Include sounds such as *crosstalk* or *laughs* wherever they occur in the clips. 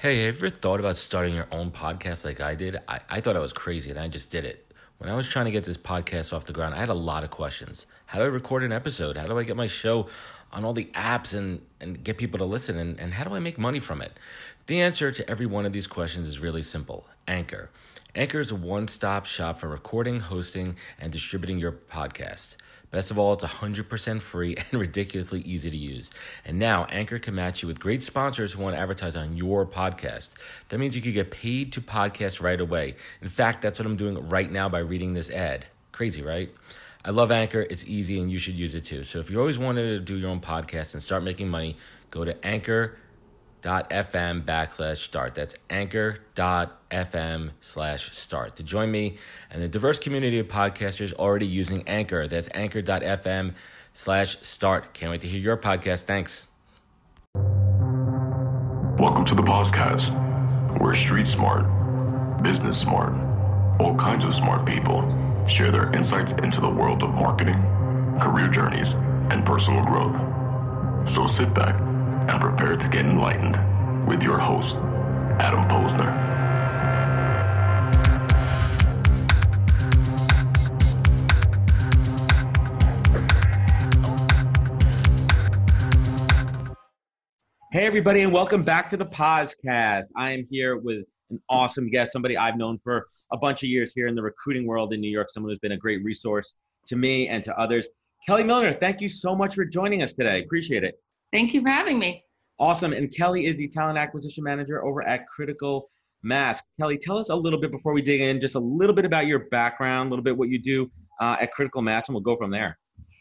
Hey, have you ever thought about starting your own podcast like I did? I, I thought I was crazy and I just did it. When I was trying to get this podcast off the ground, I had a lot of questions. How do I record an episode? How do I get my show on all the apps and, and get people to listen? And, and how do I make money from it? The answer to every one of these questions is really simple Anchor. Anchor is a one stop shop for recording, hosting, and distributing your podcast. Best of all, it's 100% free and *laughs* ridiculously easy to use. And now, Anchor can match you with great sponsors who want to advertise on your podcast. That means you can get paid to podcast right away. In fact, that's what I'm doing right now by reading this ad. Crazy, right? I love Anchor. It's easy and you should use it too. So if you always wanted to do your own podcast and start making money, go to Anchor anchor.fm backslash start. That's anchor.fm slash start. To join me and the diverse community of podcasters already using Anchor. That's anchor.fm slash start. Can't wait to hear your podcast. Thanks. Welcome to the POZcast, where street smart, business smart, all kinds of smart people share their insights into the world of marketing, career journeys, and personal growth. So sit back and prepare to get enlightened with your host, Adam Posner. Hey, everybody, and welcome back to the POZcast. I am here with an awesome guest, somebody I've known for a bunch of years here in the recruiting world in New York, someone who's been a great resource to me and to others. Kelly Milner, thank you so much for joining us today. Appreciate it. Thank you for having me. Awesome. And Kelly is the talent acquisition manager over at Critical Mass. Kelly, tell us a little bit before we dig in, just a little bit about your background, a little bit what you do uh, at Critical Mass, and we'll go from there.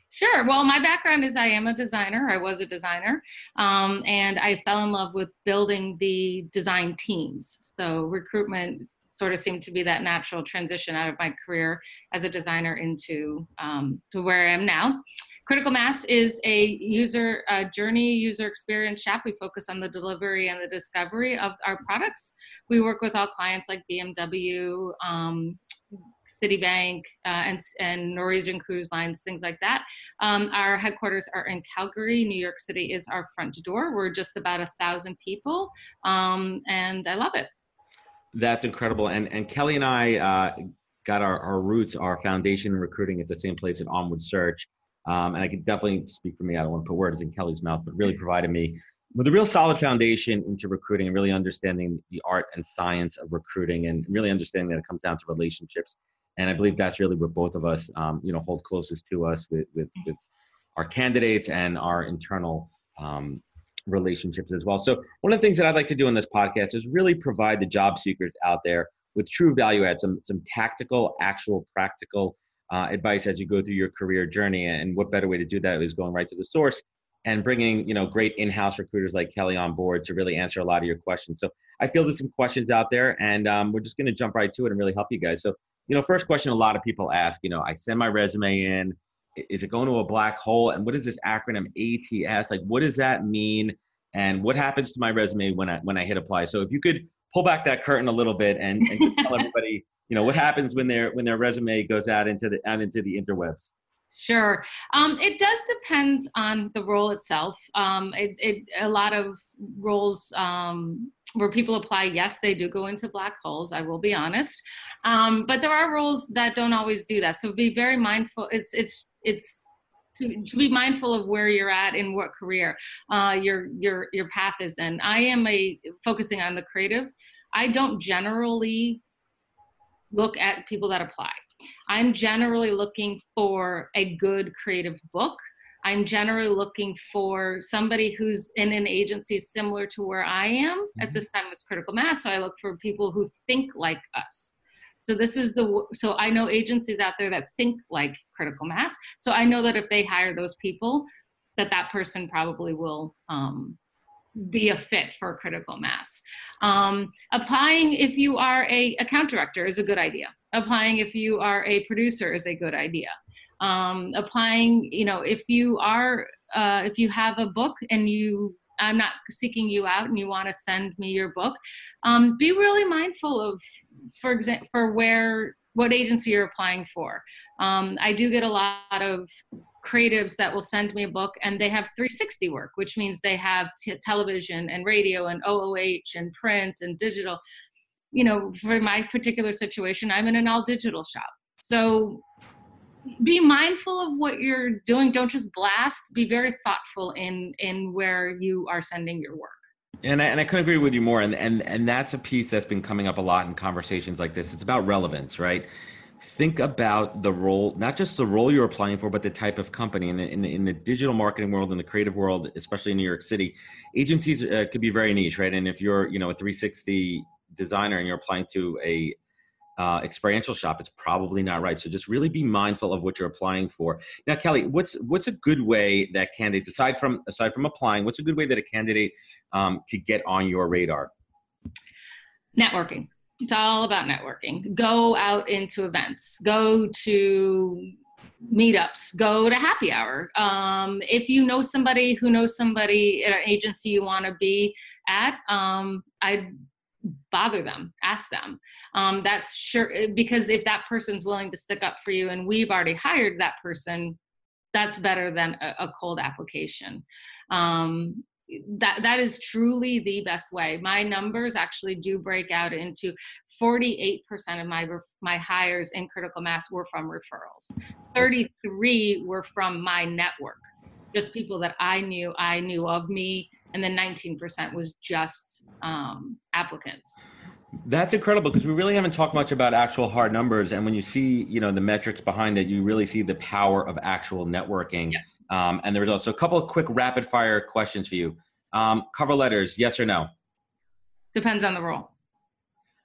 Sure. Well, my background is I am a designer. I was a designer. Um, and I fell in love with building the design teams. So recruitment sort of seemed to be that natural transition out of my career as a designer into um, to where I am now. Critical Mass is a user uh, journey, user experience shop. We focus on the delivery and the discovery of our products. We work with all clients like BMW, um, Citibank, uh, and, and Norwegian Cruise Lines, things like that. Um, our headquarters are in Calgary. New York City is our front door. We're just about a thousand people, um, and I love it. That's incredible. And and Kelly and I uh, got our, our roots, our foundation in recruiting at the same place at Onward Search. Um, and I can definitely speak for me. I don't want to put words in Kelly's mouth, but really provided me with a real solid foundation into recruiting and really understanding the art and science of recruiting and really understanding that it comes down to relationships. And I believe that's really what both of us, um, you know, hold closest to us with, with, with our candidates and our internal um, relationships as well. So one of the things that I'd like to do in this podcast is really provide the job seekers out there with true value add, some, some tactical, actual, practical uh, advice as you go through your career journey. And what better way to do that is going right to the source and bringing you know great in-house recruiters like Kelly on board to really answer a lot of your questions. So I feel there's some questions out there, and um, we're just going to jump right to it and really help you guys. So you know, first question a lot of people ask, you know, I send my resume in. Is it going to a black hole? And what is this acronym ATS? Like, what does that mean? And what happens to my resume when I when I hit apply? So if you could pull back that curtain a little bit and, and just tell *laughs* everybody you know what happens when their when their resume goes out into the out into the interwebs Sure. Um, it does depend on the role itself. Um, it, it, a lot of roles um, where people apply, yes, they do go into black holes. I will be honest, um, but there are roles that don't always do that. So be very mindful. It's it's it's to, to be mindful of where you're at in what career uh, your your your path is in. I am a focusing on the creative. I don't generally look at people that apply. I'm generally looking for a good creative book. I'm generally looking for somebody who's in an agency similar to where I am. Mm-hmm. At this time, it's critical mass. So I look for people who think like us. So this is the so I know agencies out there that think like critical mass. So I know that if they hire those people, that that person probably will um, be a fit for critical mass. Um, applying if you are a account director is a good idea. Applying if you are a producer is a good idea. Um, applying, you know, if you are, uh, if you have a book and you, I'm not seeking you out and you want to send me your book, um, be really mindful of, for example, for where, what agency you're applying for. Um, I do get a lot of creatives that will send me a book and they have 360 work, which means they have t- television and radio and OOH and print and digital. You know, for my particular situation, I'm in an all digital shop. So be mindful of what you're doing. Don't just blast. Be very thoughtful in in where you are sending your work. And I, and I couldn't agree with you more. And, and, and that's a piece that's been coming up a lot in conversations like this. It's about relevance, right? Think about the role, not just the role you're applying for, but the type of company. In in in the digital marketing world, in the creative world, especially in New York City, agencies uh, could be very niche, right? And if you're, you know, a 360 designer and you're applying to a uh, experiential shop, it's probably not right. So just really be mindful of what you're applying for. Now, Kelly, what's what's a good way that candidates, aside from aside from applying, what's a good way that a candidate um, could get on your radar? Networking. It's all about networking. Go out into events. Go to meetups go to happy hour um, if you know somebody who knows somebody at an agency you want to be at um, i'd bother them ask them. Um, that's sure eh, because if that person's willing to stick up for you and we've already hired that person that's better than a, a cold application. Um, that that is truly the best way. My numbers actually do break out into 48% of my my hires in critical mass were from referrals. 33 were from my network just people that i knew i knew of me and then 19% was just um, applicants. That's incredible because we really haven't talked much about actual hard numbers, and when you see, you know, the metrics behind it, you really see the power of actual networking yeah. um, and the results. So, a couple of quick rapid fire questions for you. Um, cover letters, yes or no? Depends on the role.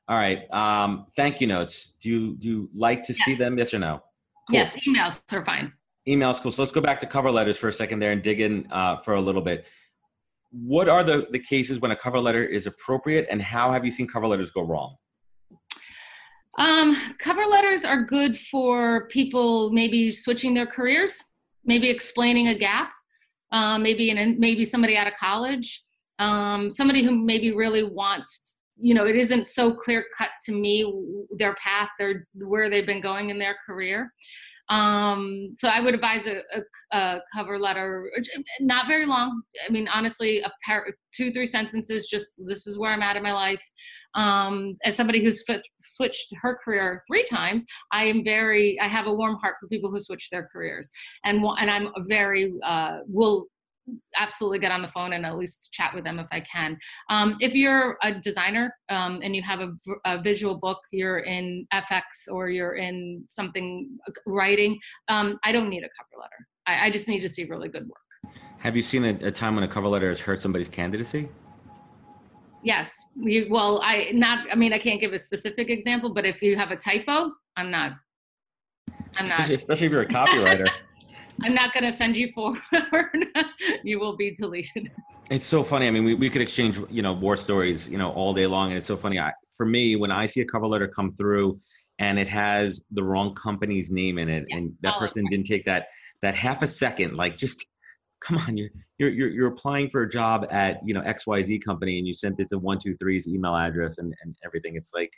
All right. Um, thank you notes. Do you do you like to yes. see them? Yes or no? Cool. Yes, emails are fine. Emails, cool. So let's go back to cover letters for a second there and dig in uh, for a little bit what are the, the cases when a cover letter is appropriate and how have you seen cover letters go wrong? Um, cover letters are good for people maybe switching their careers, maybe explaining a gap, um, maybe in, maybe somebody out of college, um, somebody who maybe really wants, you know, it isn't so clear cut to me their path, their where they've been going in their career. Um, so I would advise a, a, a, cover letter, not very long. I mean, honestly, a pair, two, three sentences, just this is where I'm at in my life. Um, as somebody who's switched her career three times, I am very, I have a warm heart for people who switch their careers. And, and I'm very, uh, will absolutely get on the phone and at least chat with them if I can. Um, if you're a designer um, and you have a, a, visual book, you're in FX or you're in something writing, um, I don't need a cover letter. I, I, just need to see really good work. Have you seen a, a time when a cover letter has hurt somebody's candidacy? Yes. You, well, I not. I mean, I can't give a specific example, but if you have a typo, I'm not. I'm not. Especially if you're a *laughs* copywriter. I'm not going to send you forward. *laughs* you will be deleted. It's so funny. I mean, we, we could exchange, you know, war stories, you know, all day long. And it's so funny. I, for me, when I see a cover letter come through and it has the wrong company's name in it, yeah. and that oh, person didn't take that, that half a second, like just come on, you're, you're, you're, you're applying for a job at, you know, XYZ company and you sent it to one, two, three's email address and, and everything. It's like,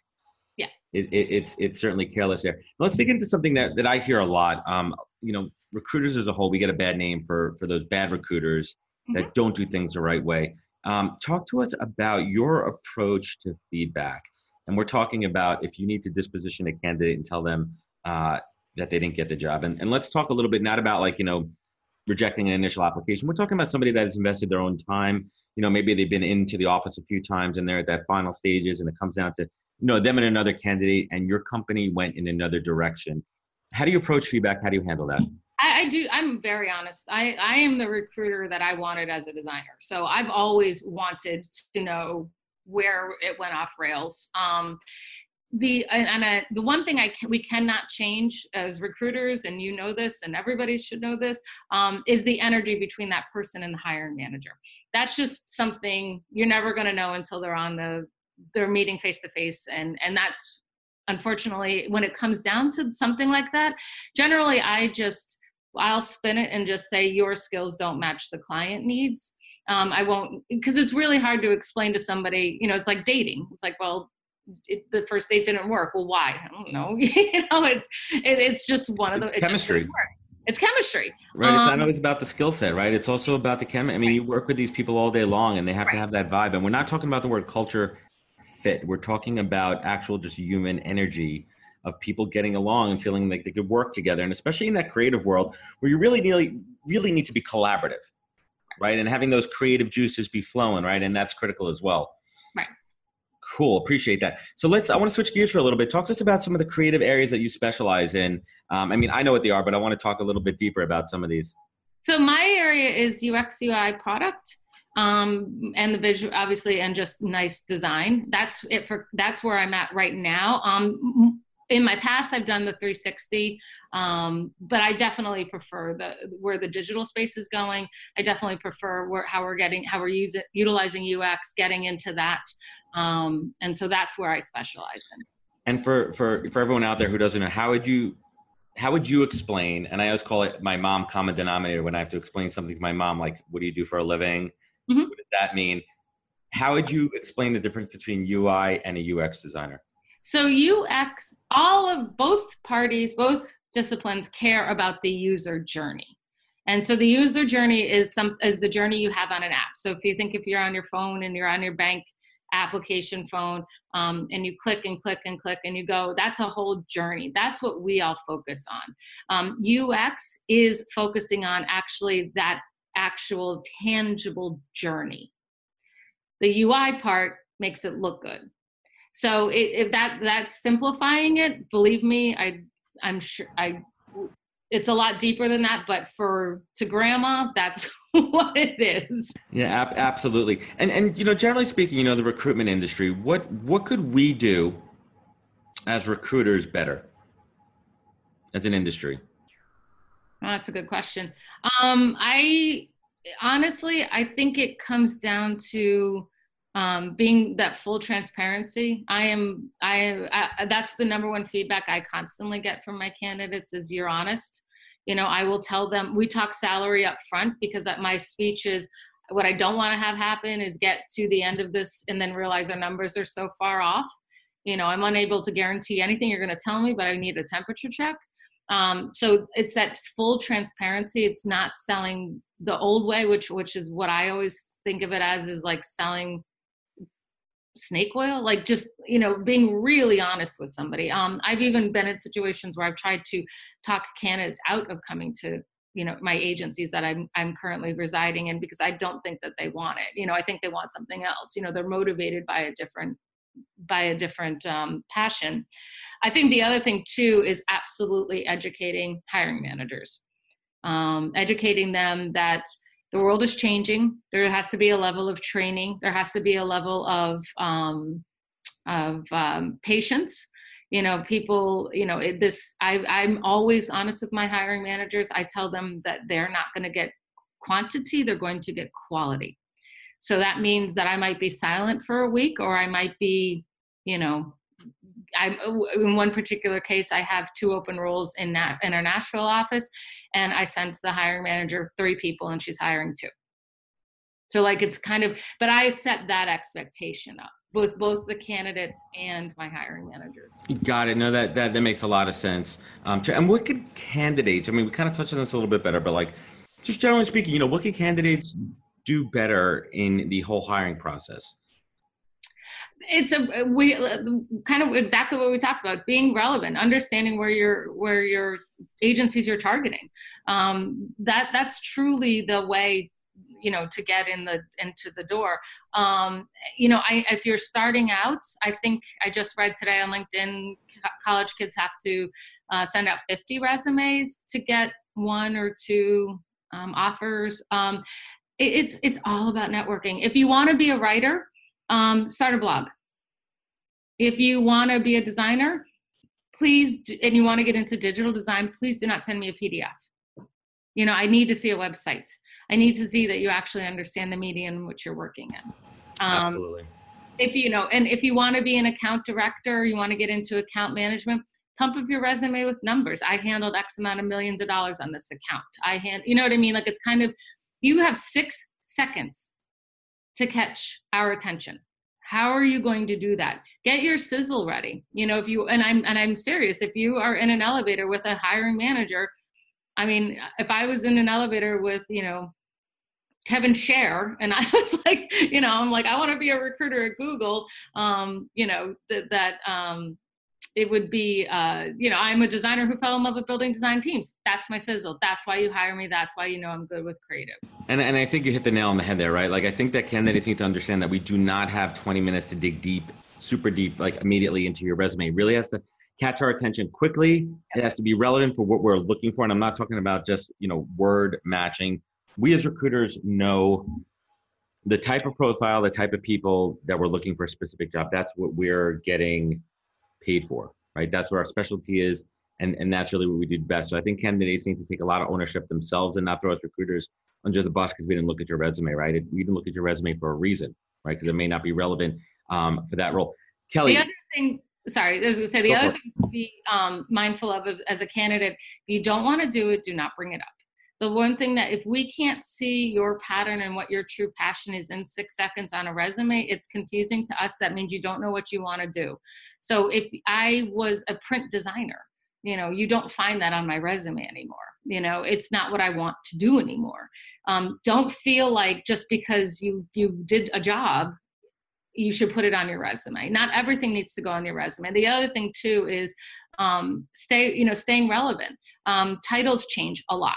yeah, it, it, it's, it's certainly careless there. Let's dig into something that, that I hear a lot. Um, you know recruiters as a whole we get a bad name for for those bad recruiters mm-hmm. that don't do things the right way. Um, talk to us about your approach to feedback. And we're talking about if you need to disposition a candidate and tell them uh, that they didn't get the job. And, and let's talk a little bit not about like you know rejecting an initial application. We're talking about somebody that has invested their own time. You know maybe they've been into the office a few times and they're at that final stages and it comes down to you know them and another candidate and your company went in another direction how do you approach feedback? How do you handle that? I, I, do. I'm very honest. I, I am the recruiter that I wanted as a designer. So I've always wanted to know where it went off rails. Um, the and, and I, the one thing I can, we cannot change as recruiters, and you know this, and everybody should know this, um, is the energy between that person and the hiring manager. That's just something you're never going to know until they're on the they're meeting face to face, and and that's unfortunately when it comes down to something like that generally i just i'll spin it and just say your skills don't match the client needs um, i won't because it's really hard to explain to somebody you know it's like dating it's like well it, the first date didn't work well why i don't know *laughs* you know it's it, it's just one of the chemistry it's chemistry. Right. Um, it's not um, always about the skill set, right? It's also about the chem. I mean, right. you work with these people all day long, and they have right. to have that vibe. And we're not talking about the word culture fit. We're talking about actual just human energy of people getting along and feeling like they could work together. And especially in that creative world where you really really really need to be collaborative, right? And having those creative juices be flowing, right? And that's critical as well. Right. Cool. Appreciate that. So let's, I want to switch gears for a little bit. Talk to us about some of the creative areas that you specialize in. Um, I mean, I know what they are, but I want to talk a little bit deeper about some of these. So my area is UX UI product um, and the visual obviously and just nice design. That's it for that's where i'm at right now. Um, in my past i've done the 360 um, but i definitely prefer the where the digital space is going. I definitely prefer where, how we're getting how we're using utilizing ux getting into that. Um, and so that's where i specialize in. And for for for everyone out there who doesn't know how would you how would you explain and i always call it my mom common denominator when i have to explain something to my mom like what do you do for a living mm-hmm. what does that mean how would you explain the difference between ui and a ux designer so UX, all of both parties, both disciplines care about the user journey. And so the user journey is some is the journey you have on an app. So if you think if you're on your phone and you're on your bank application phone um, and you click and click and click and you go, that's a whole journey. That's what we all focus on. Um, UX is focusing on actually that actual tangible journey. The UI part makes it look good. So if that that's simplifying it believe me i i'm sure i it's a lot deeper than that but for to grandma that's *laughs* what it is. Yeah ab- absolutely. And and you know generally speaking you know the recruitment industry what what could we do as recruiters better as an industry oh, that's a good question. Um i honestly i think it comes down to um, being that full transparency. I am I, I that's the number one feedback i constantly get from my candidates is you're honest. You know i will tell them we talk salary up front because my speech is what i don't want to have happen is get to the end of this and then realize our numbers are so far off. You know i'm unable to guarantee anything you're going to tell me but i need a temperature check um, so it's that full transparency. It's not selling the old way which which is what i always think of it as is like selling snake oil like just you know being really honest with somebody. Um i've even been in situations where i've tried to talk candidates out of coming to you know my agencies that i'm i'm currently residing in because i don't think that they want it. You know i think they want something else. You know they're motivated by a different by a different um, passion i think the other thing too is absolutely educating hiring managers um, educating them that the world is changing. There has to be a level of training. There has to be a level of um, of um, patience. You know, people. You know, it, this. I, I'm always honest with my hiring managers. I tell them that they're not going to get quantity; they're going to get quality. So that means that I might be silent for a week, or I might be, you know, I'm, in one particular case, I have two open roles in that in our Nashville office, and I sent the hiring manager three people, and she's hiring two. So like it's kind of, but I set that expectation up with both the candidates and my hiring managers. Got it. No, that that that makes a lot of sense. Um, and what could candidates? I mean, we kind of touched on this a little bit better, but like, just generally speaking, you know, what could candidates do better in the whole hiring process? it's a we kind of exactly what we talked about being relevant understanding where your where your agencies you're targeting. Um, that that's truly the way you know to get in the into the door. Um, you know I, if you're starting out i think i just read today on linkedin college kids have to uh, send out 50 resumes to get one or two um, offers. Um, it's it's all about networking if you want to be a writer um, start a blog. If you want to be a designer, please, and you want to get into digital design, please do not send me a PDF. You know, I need to see a website. I need to see that you actually understand the medium in which you're working in. Um, Absolutely. If you know, and if you want to be an account director, you want to get into account management, pump up your resume with numbers. I handled X amount of millions of dollars on this account. I hand, you know what I mean? Like it's kind of, you have six seconds to catch our attention how are you going to do that get your sizzle ready you know if you and i'm and i'm serious if you are in an elevator with a hiring manager I mean, if I was in an elevator with, you know, Kevin Share, and I *laughs* was like, you know, I'm like, I want to be a recruiter at Google. Um, you know, that that um, it would be, uh, you know, I'm a designer who fell in love with building design teams. That's my sizzle. That's why you hire me. That's why you know I'm good with creative. And and I think you hit the nail on the head there, right? Like I think that candidates need to understand that we do not have 20 minutes to dig deep, super deep, like immediately into your resume. It really has to catch our attention quickly. It has to be relevant for what we're looking for. And I'm not talking about just, you know, word matching. We as recruiters know the type of profile, the type of people that we're looking for a specific job. That's what we're getting paid for, right? That's where our specialty is. And, and that's really what we do best. So I think candidates need to take a lot of ownership themselves and not throw us recruiters under the bus because we didn't look at your resume, right? We didn't look at your resume for a reason, right? Because it may not be relevant um, for that role. Kelly. The other thing sorry, I was going to say the other thing to be um, mindful of as a candidate, if you don't want to do it, do not bring it up. The one thing that if we can't see your pattern and what your true passion is in six seconds on a resume, it's confusing to us. That means you don't know what you want to do. So if I was a print designer, you know, you don't find that on my resume anymore. You know, it's not what I want to do anymore. Um, don't feel like just because you you did a job you should put it on your resume. Not everything needs to go on your resume. The other thing too is um, stay, you know, staying relevant. Um, titles change a lot.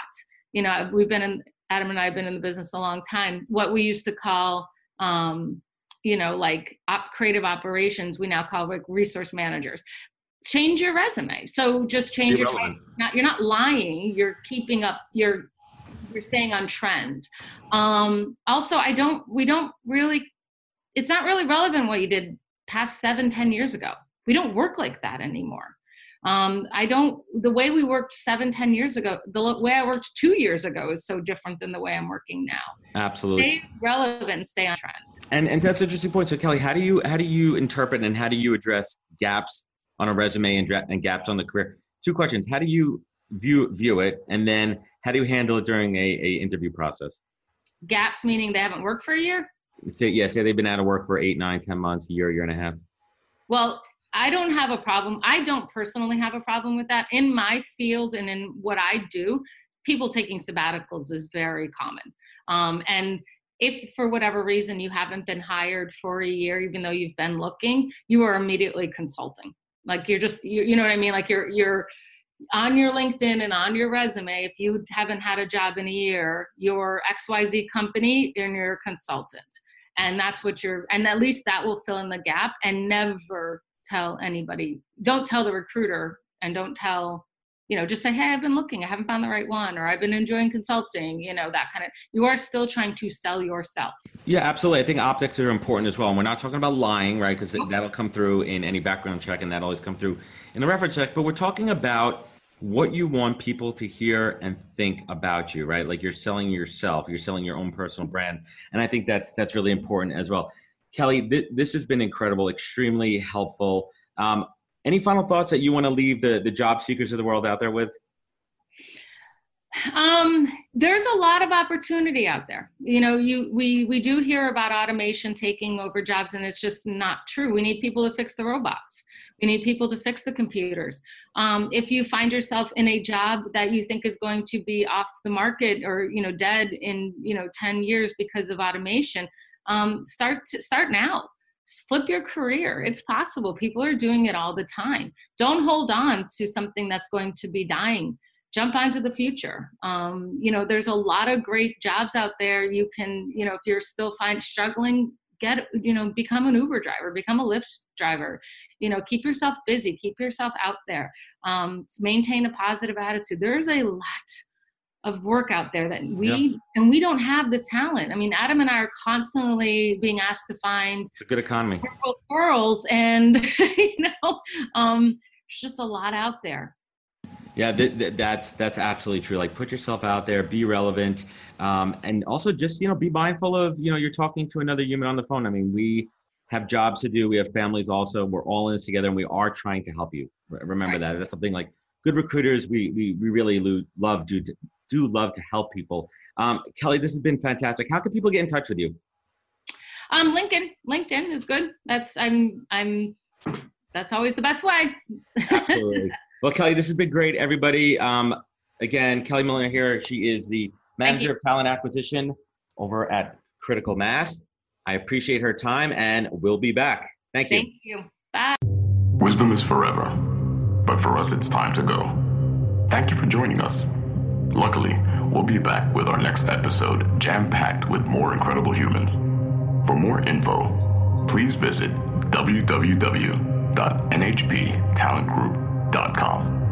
You know, we've been in Adam and I have been in the business a long time. What we used to call, um, you know, like op- creative operations, we now call like resource managers. Change your resume. So just change your. Title. Not you're not lying. You're keeping up. You're you're staying on trend. Um, also, I don't. We don't really it's not really relevant what you did past seven, ten years ago. We don't work like that anymore. Um, I don't, the way we worked seven, ten years ago, the way I worked two years ago is so different than the way I'm working now. Absolutely. Stay relevant, stay on trend. And, and that's an interesting point. So Kelly, how do you, how do you interpret and how do you address gaps on a resume and, and gaps on the career? Two questions. How do you view, view it? And then how do you handle it during a, a interview process? Gaps meaning they haven't worked for a year? Say, yeah, say they've been out of work for eight, nine, ten months, a year, year and a half. Well, I don't have a problem. I don't personally have a problem with that. In my field and in what I do, people taking sabbaticals is very common. Um, and if for whatever reason you haven't been hired for a year, even though you've been looking, you are immediately consulting. Like you're just, you, you know what I mean? Like you're, you're, on your LinkedIn and on your resume, if you haven't had a job in a year, your XYZ company and your consultant and that's what you're and at least that will fill in the gap and never tell anybody don't tell the recruiter and don't tell you know just say hey i've been looking i haven't found the right one or i've been enjoying consulting you know that kind of you are still trying to sell yourself. Yeah absolutely. I think optics are important as well and we're not talking about lying right because that'll come through in any background check and that always come through in the reference check but we're talking about what you want people to hear and think about you right? Like you're selling yourself you're selling your own personal brand and i think that's that's really important as well kelly th- this has been incredible extremely helpful um, any final thoughts that you want to leave the the job seekers of the world out there with um, there's a lot of opportunity out there. You know, you we we do hear about automation taking over jobs, and it's just not true. We need people to fix the robots. We need people to fix the computers. Um, if you find yourself in a job that you think is going to be off the market or you know dead in you know 10 years because of automation, um, start to, start now flip your career. It's possible. People are doing it all the time. Don't hold on to something that's going to be dying jump onto the future. Um, you know, there's a lot of great jobs out there. You can, you know, if you're still find struggling, get, you know, become an Uber driver, become a Lyft driver. You know, keep yourself busy, keep yourself out there. Um, maintain a positive attitude. There's a lot of work out there that we yep. and we don't have the talent. I mean, Adam and I are constantly being asked to find it's a good economy squirrels, and *laughs* you know, um, there's just a lot out there. Yeah, th- th- that's that's absolutely true. Like, put yourself out there, be relevant, um, and also just you know be mindful of you know you're talking to another human on the phone. I mean, we have jobs to do, we have families also. We're all in this together, and we are trying to help you. Remember right. that. That's something like good recruiters. We we we really love do do love to help people. Um, Kelly, this has been fantastic. How can people get in touch with you? Um, LinkedIn. LinkedIn is good. That's I'm I'm. That's always the best way. Absolutely. *laughs* Well, Kelly, this has been great, everybody. Um, again, Kelly Milner here. She is the manager of talent acquisition over at Critical Mass. I appreciate her time and we'll be back. Thank you. Thank you. Bye. Wisdom is forever, but for us, it's time to go. Thank you for joining us. Luckily, we'll be back with our next episode jam packed with more incredible humans. For more info, please visit www.nhptalentgroup.com.